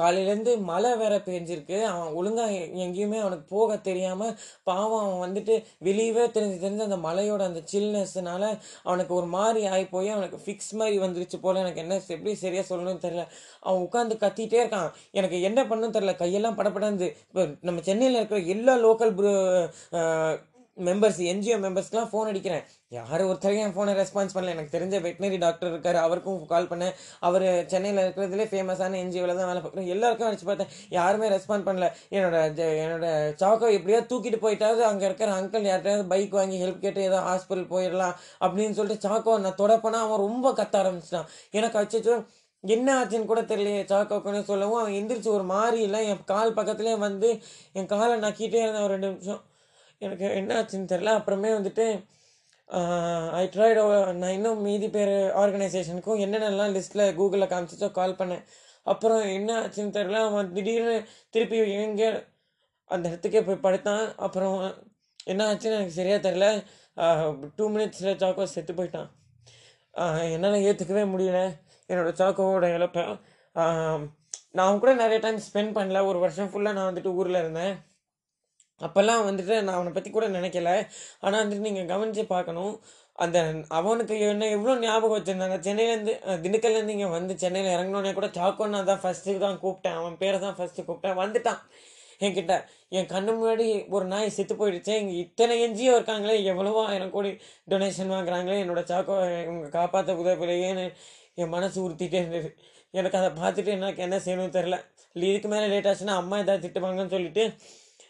காலையிலேருந்து மழை வேற பெஞ்சிருக்கு. அவன் ஒழுங்காக எங்கேயுமே அவனுக்கு போக தெரியாமல் பாவம் அவன் வந்துட்டு வெளியவே தெரிஞ்சு தெரிஞ்சு அந்த மலையோட அந்த சில்னஸ்னால அவனுக்கு ஒரு மாதிரி ஆகி போய் அவனுக்கு ஃபிக்ஸ் மாதிரி வந்துருச்சு போல. எனக்கு என்ன எப்படி சரியாக சொல்லணும்னு தெரியல. அவன் உட்காந்து கத்திட்டே இருக்கான். எனக்கு என்ன பண்ணணும்னு தெரியல. கையெல்லாம் படப்படாது இப்போ நம்ம சென்னையில் இருக்கிற எல்லா லோக்கல் மெம்பர்ஸ் என்ஜிஓ மெம்பர்ஸ்க்குலாம் ஃபோன் அடிக்கிறேன். யார் ஒருத்தரையும் என் ஃபோனை ரெஸ்பான்ஸ் பண்ணல. எனக்கு தெரிஞ்ச வெட்டினரி டாக்டர் இருக்கார். அவருக்கும் கால் பண்ணேன். அவர் சென்னையில் இருக்கிறதுலே ஃபேமஸான என்ஜிஓவில் தான் வேலை பார்க்குறேன் எல்லாருக்கும் அடிச்சு பார்த்தேன். யாருமே ரெஸ்பாண்ட் பண்ணல. என்னோட என்னோட சாக்கோ எப்படியாவது தூக்கிட்டு போயிட்டாவது அங்கே இருக்கிற அங்கிள் யார்கிட்டயாவது பைக் வாங்கி ஹெல்ப் கேட்டு ஏதோ ஹாஸ்பிட்டல் போயிடலாம் அப்படின்னு சொல்லிட்டு சாக்கோ நான் தொடப்பனா அவன் ரொம்ப கத்த ஆரம்பிச்சிட்டான். எனக்கு அச்சோ என்ன ஆச்சுன்னு கூட தெரியலையே. சாக்கோக்குன்னு சொல்லவும் அவன் எந்திரிச்சு ஒரு மாதிரி இல்லை என் கால் பக்கத்துலேயே வந்து என் காலை நக்கிட்டே இருந்தேன் ஒரு ரெண்டு நிமிஷம். எனக்கு என்ன ஆச்சுன்னு தெரில அப்புறமே வந்துட்டு ஐ ட்ரைட் நான் இன்னும் மீதி பேர் ஆர்கனைசேஷனுக்கும் என்னென்னலாம் லிஸ்ட்டில் கூகுளில் காமிச்சிச்சோ கால் பண்ணேன். அப்புறம் என்ன ஆச்சுன்னு தெரில அவன் திடீர்னு திருப்பி எங்கே அந்த இடத்துக்கே போய் படுத்தான். அப்புறம் என்ன ஆச்சுன்னு எனக்கு சரியாக தெரில டூ மினிட்ஸில் சாக்கோ செத்து போயிட்டான். என்னால் ஏற்றுக்கவே முடியல. என்னோடய சாக்கோவோட இழப்பை. நான் கூட நிறைய டைம் ஸ்பெண்ட் பண்ணல. ஒரு வருஷம் ஃபுல்லாக நான் வந்துட்டு ஊரில் இருந்தேன். அப்போல்லாம் வந்துட்டு நான் அவனை பற்றி கூட நினைக்கல. ஆனால் வந்துட்டு நீங்கள் கவனித்து பார்க்கணும். அந்த அவனுக்கு என்ன எவ்வளோ ஞாபகம் வச்சுருந்தாங்க? சென்னையிலேருந்து திண்டுக்கல்லேருந்து இங்கே வந்து சென்னையில் இறங்கினோடனே கூட சாக்கோன்னு நான் தான் ஃபஸ்ட்டு தான் கூப்பிட்டேன். அவன் பேரை தான் ஃபஸ்ட்டு கூப்பிட்டேன். வந்துட்டான். என்கிட்ட என் கண்ணு முன்னாடி ஒரு நாய் செத்து போயிடுச்சு. இங்கே இத்தனை என்ஜிஓ இருக்காங்களே. எவ்வளவோ ஆயிரம் கோடி டொனேஷன் வாங்குறாங்களே. என்னோட சாக்கோ இவங்க காப்பாற்ற உதவிலையேன்னு என் மனசு உறுத்திட்டே இருந்தது. எனக்கு அதை பார்த்துட்டு எனக்கு என்ன செய்யணும்னு தெரில இல்லை இதுக்கு மேலே லேட் ஆச்சுன்னா அம்மா ஏதாவது திட்டுவாங்கன்னு சொல்லிட்டு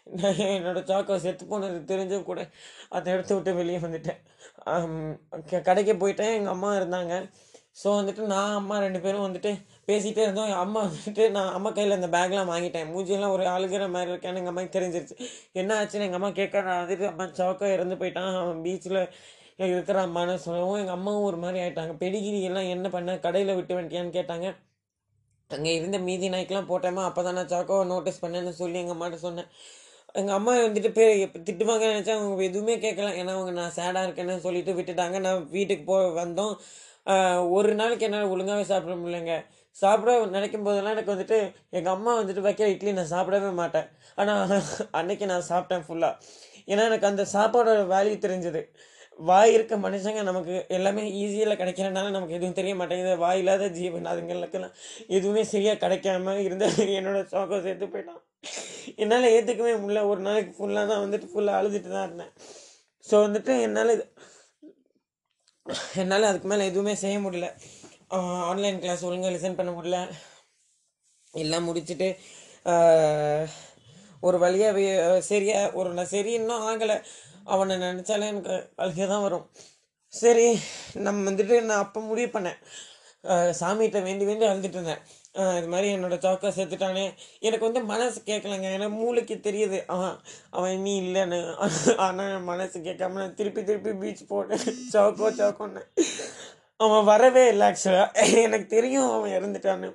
நான் என்னோடய சாக்கோ செத்து போனது தெரிஞ்சும் கூட அதை எடுத்து விட்டு வெளியே வந்துட்டேன். கடைக்கு போயிட்டேன். எங்கள் அம்மா இருந்தாங்க. ஸோ வந்துட்டு நான் அம்மா ரெண்டு பேரும் வந்துட்டு பேசிகிட்டே இருந்தோம். என் அம்மா வந்துட்டு நான் அம்மா கையில் அந்த பேக்லாம் வாங்கிட்டேன். மூஞ்சியெல்லாம் ஒரு அழுகிற மாதிரி இருக்கேன்னு எங்கள் அம்மாக்கு தெரிஞ்சிருச்சு. என்ன ஆச்சுன்னு எங்கள் அம்மா கேட்க நான் வந்துட்டு அம்மா சாக்கோ இறந்து போயிட்டான். அவன் பீச்சில் இருக்கிற அம்மான்னு சொல்லவும் எங்கள் அம்மாவும் ஒரு மாதிரி ஆகிட்டாங்க பெடிகிரி எல்லாம் என்ன பண்ண? கடையில் விட்டு வேண்டியான்னு கேட்டாங்க. அங்கே இருந்த மீதி நாய்க்கெலாம் போட்டேமா அப்போ தான் நான் சாக்கோ நோட்டீஸ் பண்ணேன்னு சொல்லி எங்கள் அம்மாட்ட சொன்னேன். எங்கள் அம்மா வந்துட்டு பே திட்டுவாங்கன்னு நினச்சா அவங்க எதுவுமே கேட்கல ஏன்னா அவங்க நான் சேடாக இருக்கேன்னு சொல்லிட்டு விட்டுட்டாங்க. நான் வீட்டுக்கு போ வந்தோம். ஒரு நாளைக்கு என்னால் ஒழுங்காகவே சாப்பிட முடியலங்க. சாப்பிட நினைக்கும் போதெல்லாம் எனக்கு வந்துட்டு எங்கள் அம்மா வந்துட்டு வைக்கிற இட்லி நான் சாப்பிடவே மாட்டேன். ஆனால் அன்னைக்கு நான் சாப்பிட்டேன் ஃபுல்லாக ஏன்னா எனக்கு அந்த சாப்பாடோட வேல்யூ தெரிஞ்சது. வாய் இருக்க மனுஷங்க நமக்கு எல்லாமே ஈஸியில் கிடைக்கிறனால நமக்கு எதுவும் தெரிய மாட்டேங்குது. வாய் இல்லாத ஜீவன் அதுங்களுக்கெல்லாம் எதுவுமே சரியாக கிடைக்காம இருந்த என்னோடய சோகம் சேர்த்து போயிட்டான் என்னால் ஏற்றுக்கவே முடியல. ஒரு நாளைக்கு ஃபுல்லாக தான் வந்துட்டு ஃபுல்லாக அழுதுட்டு தான் இருந்தேன். ஸோ வந்துட்டு என்னால் இது என்னால் அதுக்கு மேலே எதுவுமே செய்ய முடியல. ஆன்லைன் கிளாஸ் ஒழுங்காக லிசன் பண்ண முடியல. எல்லாம் முடிச்சுட்டு ஒரு வழியாக சரியா ஒரு நான் சரி இன்னும் ஆகலை. அவனை நினச்சாலே எனக்கு அழுகை தான் வரும். சரி நம்ம வந்துட்டு நான் அப்போ முடிவு பண்ணேன். சாமிகிட்ட வேண்டி வேண்டி அழுதுட்டு இருந்தேன். இது மாதிரி என்னோட சாக்கா செத்துட்டானே. எனக்கு வந்து மனசு கேட்கலங்க ஏன்னா மூளைக்கு தெரியுது. அவன் அவன் இனி இல்லைன்னு. ஆனால் மனசு கேட்காம நான் திருப்பி திருப்பி பீச் போட்டேன். சாக்கோ சாக்கோன்னு அவன் வரவே இல்லை ஆக்சுவலாக எனக்கு தெரியும் அவன் இறந்துட்டான்னு.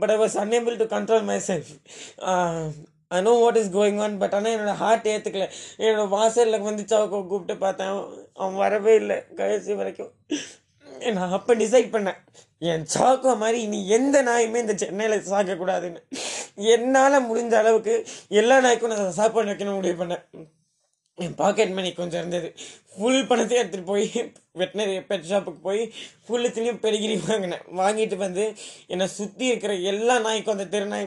But I was unable to control myself I know what is going on but ஆனால் என்னோட ஹார்ட் ஏற்றுக்கல என்னோட வாசலில் வந்து சவுக்கோ கூப்பிட்டு பார்த்தேன். அவன் வரவே இல்லை கடைசி வரைக்கும். நான் அப்போ டிசைட் பண்ணேன். என் சாக்கோ மாதிரி இனி எந்த நாயுமே இந்த சென்னையில் சாக்கக்கூடாதுன்னு. என்னால் முடிஞ்ச அளவுக்கு எல்லா நாய்க்கும் நான் சாப்பாடு வைக்கணும் முடிவு பண்ணேன். என் பாக்கெட் மணி கொஞ்சம் இருந்தது. ஃபுல் பணத்தையும் எடுத்துகிட்டு போய் வெட்டினரி பெட் ஷாப்புக்கு போய் ஃபுல்லுத்துலேயும் பெருகிரி வாங்கினேன். வாங்கிட்டு வந்து என்னை சுற்றி இருக்கிற எல்லா நாய்க்கும் அந்த தெருநாய்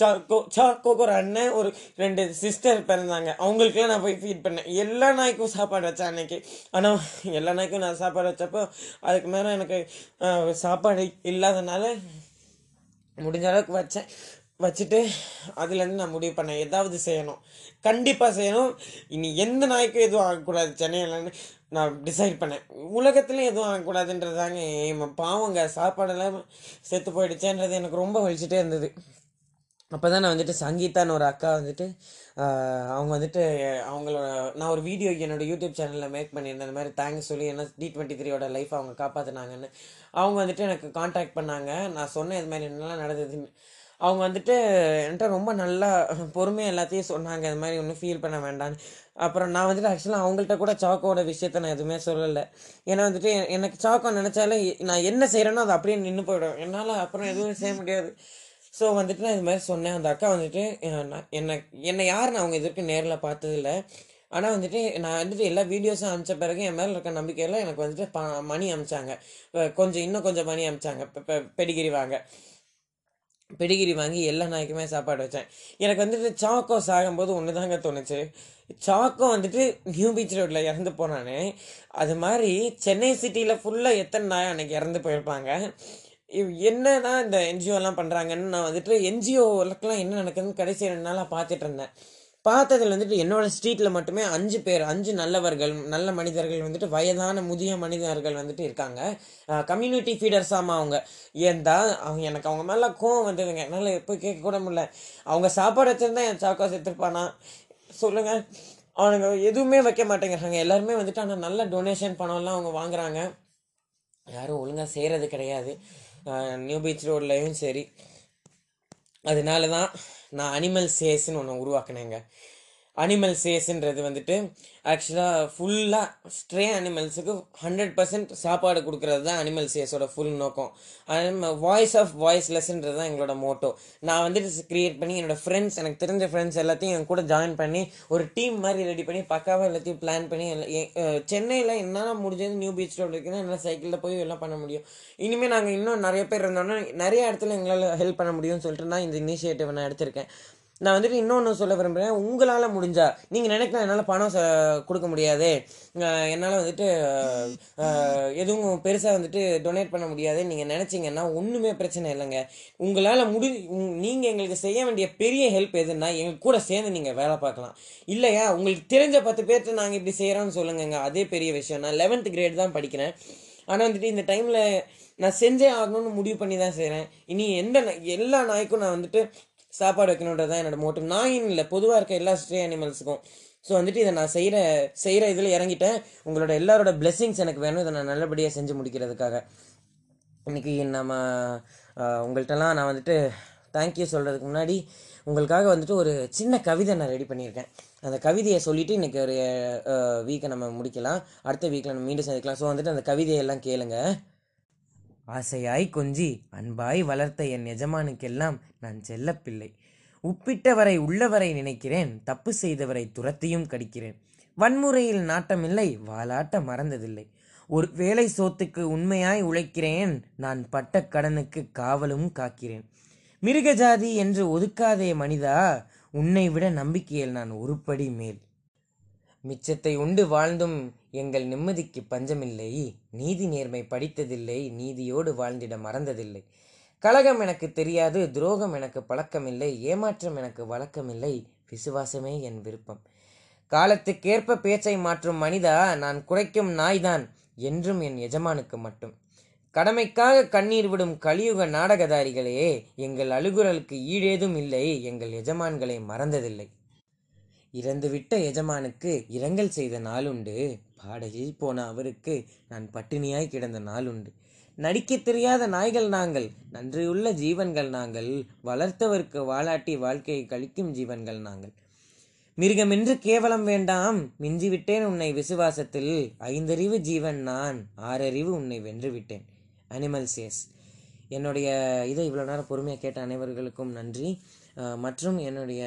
சாக்கோ சாக்கோக்கு ஒரு அண்ணன் ஒரு ரெண்டு சிஸ்டர் பிறந்தாங்க. அவங்களுக்குலாம் நான் போய் ஃபீட் பண்ணேன். எல்லா நாய்க்கும் சாப்பாடு வச்சேன் அன்னைக்கு. ஆனால் எல்லா நாய்க்கும் நான் சாப்பாடு வச்சப்போ அதுக்கு மேலே எனக்கு சாப்பாடு இல்லாதனால முடிஞ்ச அளவுக்கு வச்சேன். வச்சுட்டு அதுலேருந்து நான் முடிவு பண்ணேன். ஏதாவது செய்யணும். கண்டிப்பாக செய்யணும். இனி எந்த நாய்க்கும் எதுவும் ஆகக்கூடாது. சென்னையிலன்னு நான் டிசைட் பண்ணேன். உலகத்துலேயும் எதுவும் ஆகக்கூடாதுன்றதாங்க என் பாவங்க. சாப்பாடெல்லாம் செத்து போயிடுச்சேன்றது எனக்கு ரொம்ப வலிச்சுட்டே இருந்தது. அப்போ தான் நான் வந்துட்டு சங்கீதான்னு ஒரு அக்கா வந்துட்டு அவங்க வந்துட்டு அவங்களோட நான் ஒரு வீடியோ என்னோடய யூடியூப் சேனலில் மேக் பண்ணியிருந்தேன். இந்த மாதிரி தேங்க்ஸ் சொல்லி என்ன டி டுவெண்ட்டி த்ரீயோட லைஃப் அவங்க காப்பாற்றினாங்கன்னு அவங்க வந்துட்டு எனக்கு காண்டாக்ட் பண்ணாங்க. நான் சொன்னேன் இது மாதிரி என்னெல்லாம் நடந்ததுன்னு. அவங்க வந்துட்டு என்கிட்ட ரொம்ப நல்லா பொறுமையாக எல்லாத்தையும் சொன்னாங்க. இது மாதிரி ஒன்றும் ஃபீல் பண்ண வேண்டாம்னு. அப்புறம் நான் வந்துட்டு ஆக்சுவலாக அவங்கள்ட்ட கூட சாக்கோட விஷயத்த நான் எதுவுமே சொல்லலை. ஏன்னா வந்துட்டு எனக்கு சாக்கோ நினச்சாலே நான் என்ன செய்கிறேனோ அது அப்படியே நின்று போயிடும். என்னால் அப்புறம் எதுவும் செய்ய முடியாது. ஸோ வந்துட்டு நான் இது மாதிரி சொன்னேன். அந்த அக்கா வந்துட்டு நான் என்னை என்னை யாருன்னு அவங்க இது வரைக்கும் நேரில் பார்த்ததில்ல. ஆனால் வந்துட்டு நான் வந்துட்டு எல்லா வீடியோஸும் அனுப்பிச்ச பிறகு என் மேலே இருக்க நம்பிக்கையில் எனக்கு வந்துட்டு ப மணி அமிச்சாங்க கொஞ்சம் இன்னும் கொஞ்சம் மணி அமிச்சாங்க பெடிகிரி வாங்க. பெடிகிரி வாங்கி எல்லா நாய்க்குமே சாப்பாடு வச்சேன். எனக்கு வந்துட்டு சாக்கோ சாகும்போது ஒன்று தாங்க தோணுச்சு. சாக்கோ வந்துட்டு நியூ பீச் ரோட்டில் இறந்து போனானே. அது மாதிரி சென்னை சிட்டியில் ஃபுல்லாக எத்தனை நாய் அன்னைக்கு இறந்து போயிருப்பாங்க. இவ் என்னதான் இந்த என்ஜிஓலாம் பண்ணுறாங்கன்னு நான் வந்துட்டு ஒர்க்லாம் என்ன நடக்குதுன்னு கடைசி ரெண்டு நாளாக பார்த்துட்டு இருந்தேன். பார்த்ததுல வந்துட்டு என்னோட ஸ்ட்ரீட்டில் மட்டுமே அஞ்சு பேர் அஞ்சு நல்லவர்கள் நல்ல மனிதர்கள் வந்துட்டு வயதான முதிய மனிதர்கள் வந்துட்டு இருக்காங்க. கம்யூனிட்டி ஃபீடர்ஸாமா அவங்க. ஏன்டா அவங்க எனக்கு அவங்க மேலே கோவம் வந்ததுங்க. என்னால் எப்போ கேட்க கூட முடியல. அவங்க சாப்பாடு வச்சுருந்தா என் சாக்கா செத்துருப்பானா சொல்லுங்கள் அவனுங்க எதுவுமே வைக்க மாட்டேங்கிறாங்க. எல்லாருமே வந்துட்டு ஆனால் நல்ல டொனேஷன் பணம்லாம் அவங்க வாங்குறாங்க. யாரும் ஒழுங்காக செய்கிறது கிடையாது. நியூ பீச் ரோட்லேயும் சரி. அதனால தான் நான் அனிமல் சேஸ்ன்னு ஒன்று உருவாக்குனேங்க. அனிமல் சேஸ்ன்றது வந்துட்டு ஆக்சுவலாக ஃபுல்லாக ஸ்ட்ரே அனிமல்ஸுக்கு ஹண்ட்ரட் பர்சன்ட் சாப்பாடு கொடுக்கறது தான் அனிமல் சேஸோட ஃபுல் நோக்கம். வாய்ஸ் ஆஃப் வாய்ஸ் லெஸ்ன்றது தான் எங்களோட மோட்டோ நான் வந்துட்டு கிரியேட் பண்ணி என்னோடய ஃப்ரெண்ட்ஸ் எனக்கு தெரிஞ்ச ஃப்ரெண்ட்ஸ் எல்லாத்தையும் என் கூட ஜாயின் பண்ணி ஒரு டீம் மாதிரி ரெடி பண்ணி பக்காவாக எல்லாத்தையும் பிளான் பண்ணி சென்னையில் என்னால் முடிஞ்சது நியூ பீச் ரோடு இருக்குன்னா என்னால் சைக்கிளில் போய் எல்லாம் பண்ண முடியும். இனிமேல் நாங்கள் இன்னும் நிறைய பேர் இருந்தோன்னா நிறைய இடத்துல எங்களால் ஹெல்ப் பண்ண முடியும்னு சொல்லிட்டு நான் இந்த இனிஷியேட்டிவ் நான் எடுத்திருக்கேன். நான் வந்துட்டு இன்னொன்று சொல்ல விரும்புகிறேன் உங்களால் முடிஞ்சா நீங்கள் நினைக்கலாம் என்னால் பணம் ச கொடுக்க முடியாது என்னால் வந்துட்டு எதுவும் பெருசாக வந்துட்டு டொனேட் பண்ண முடியாது நீங்கள் நினச்சிங்கன்னா ஒன்றுமே பிரச்சனை இல்லைங்க. உங்களால் முடி நீங்கள் எங்களுக்கு செய்ய வேண்டிய பெரிய ஹெல்ப் எதுன்னா எங்கள் கூட சேர்ந்து நீங்கள் வேலை பார்க்கலாம். இல்லையா? உங்களுக்கு தெரிஞ்ச பத்து பேர்கிட்ட நாங்கள் இப்படி செய்கிறோன்னு சொல்லுங்கங்க. அதே பெரிய விஷயம். நான் லெவன்த் கிரேட் தான் படிக்கிறேன். ஆனால் வந்துட்டு இந்த டைமில் நான் செஞ்சே ஆகணும்னு முடிவு பண்ணி தான் செய்கிறேன் இனி எந்த எல்லா நாய்க்கும் நான் வந்துட்டு சாப்பாடு வைக்கணுன்றது தான் என்னோட மோட்டிவ். நாயின் இல்லை பொதுவாக இருக்க எல்லா ஸ்ட்ரே அனிமல்ஸுக்கும் ஸோ வந்துட்டு இதை நான் செய்கிற செய்கிற இதில் இறங்கிட்டேன். உங்களோட எல்லாரோட பிளெஸ்ஸிங்ஸ் எனக்கு வேணும். இதை நான் நல்லபடியாக செஞ்சு முடிக்கிறதுக்காக. இன்றைக்கி நம்ம உங்கள்கிட்டலாம் நான் வந்துட்டு தேங்க்யூ சொல்கிறதுக்கு முன்னாடி உங்களுக்காக வந்துட்டு ஒரு சின்ன கவிதை நான் ரெடி பண்ணியிருக்கேன். அந்த கவிதையை சொல்லிட்டு இன்றைக்கி ஒரு வீக்கை நம்ம முடிக்கலாம். அடுத்த வீக்கில் நம்ம மீண்டும் சந்திக்கலாம். ஸோ வந்துட்டு அந்த கவிதையெல்லாம் கேளுங்கள் ஆசையாய் கொஞ்சி அன்பாய் வளர்த்த என் எஜமானுக்கெல்லாம் நான் செல்லப்பிள்ளை உப்பிட்டவரை உள்ளவரை நினைக்கிறேன் தப்பு செய்தவரை துரத்தியும் கடிக்கிறேன். வன்முறையில் நாட்டமில்லை வாலாட்ட மறந்ததில்லை. ஒரு வேலை சோத்துக்கு உண்மையாய் உழைக்கிறேன் நான் பட்ட கடனுக்கு காவலும் காக்கிறேன். மிருகஜாதி என்று ஒதுக்காதே மனிதா உன்னை விட நம்பிக்கையில் நான் ஒருபடி மேல். மிச்சத்தை உண்டு வாழ்ந்தும் எங்கள் நிம்மதிக்கு பஞ்சமில்லை நீதி நேர்மை படித்ததில்லை நீதியோடு வாழ்ந்திட மறந்ததில்லை. கலகம் எனக்கு தெரியாது துரோகம் எனக்கு பழக்கமில்லை ஏமாற்றம் எனக்கு வழக்கமில்லை விசுவாசமே என் விருப்பம். காலத்துக்கேற்ப பேச்சை மாற்றும் மனிதா நான் குறைக்கும் நாய்தான் என்றும் என் எஜமானுக்கு மட்டும். கடமைக்காக கண்ணீர் விடும் கலியுக நாடகதாரிகளே எங்கள் அழுகுரலுக்கு ஈடேதும் இல்லை எங்கள் எஜமான்களை மறந்ததில்லை. இறந்துவிட்ட எஜமானுக்கு இரங்கல் செய்த நாளுண்டு. பாடகில் போன அவருக்கு நான் பட்டினியாய் கிடந்த நாளுண்டு. நடிக்கத் தெரியாத நாய்கள் நாங்கள் நன்றியுள்ள ஜீவன்கள் நாங்கள் வளர்த்தவருக்கு வாலாட்டி வாழ்க்கையை கழிக்கும் ஜீவன்கள் நாங்கள். மிருகமென்று கேவலம் வேண்டாம் மிஞ்சிவிட்டேன் உன்னை விசுவாசத்தில் ஐந்தறிவு ஜீவன் நான் ஆறறிவு உன்னை வென்றுவிட்டேன். அனிமல் சேஸ் என்னுடைய இதை இவ்வளோ நேரம் பொறுமையாக கேட்ட அனைவர்களுக்கும் நன்றி. மற்றும் என்னுடைய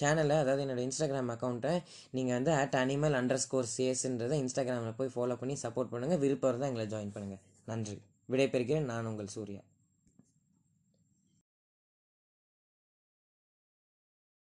சேனலை அதாவது என்னுடைய இன்ஸ்டாகிராம் அக்கௌண்ட்டை நீங்கள் வந்து அட் அனிமல் அண்டர் ஸ்கோர் சேஸ்ன்றதை இன்ஸ்டாகிராமில் போய் ஃபாலோ பண்ணி சப்போர்ட் பண்ணுங்கள் விருப்பம் இருந்தால் எங்களை ஜாயின் பண்ணுங்கள் நன்றி. விடைபெறுகிறேன். நான் உங்கள் சூர்யா.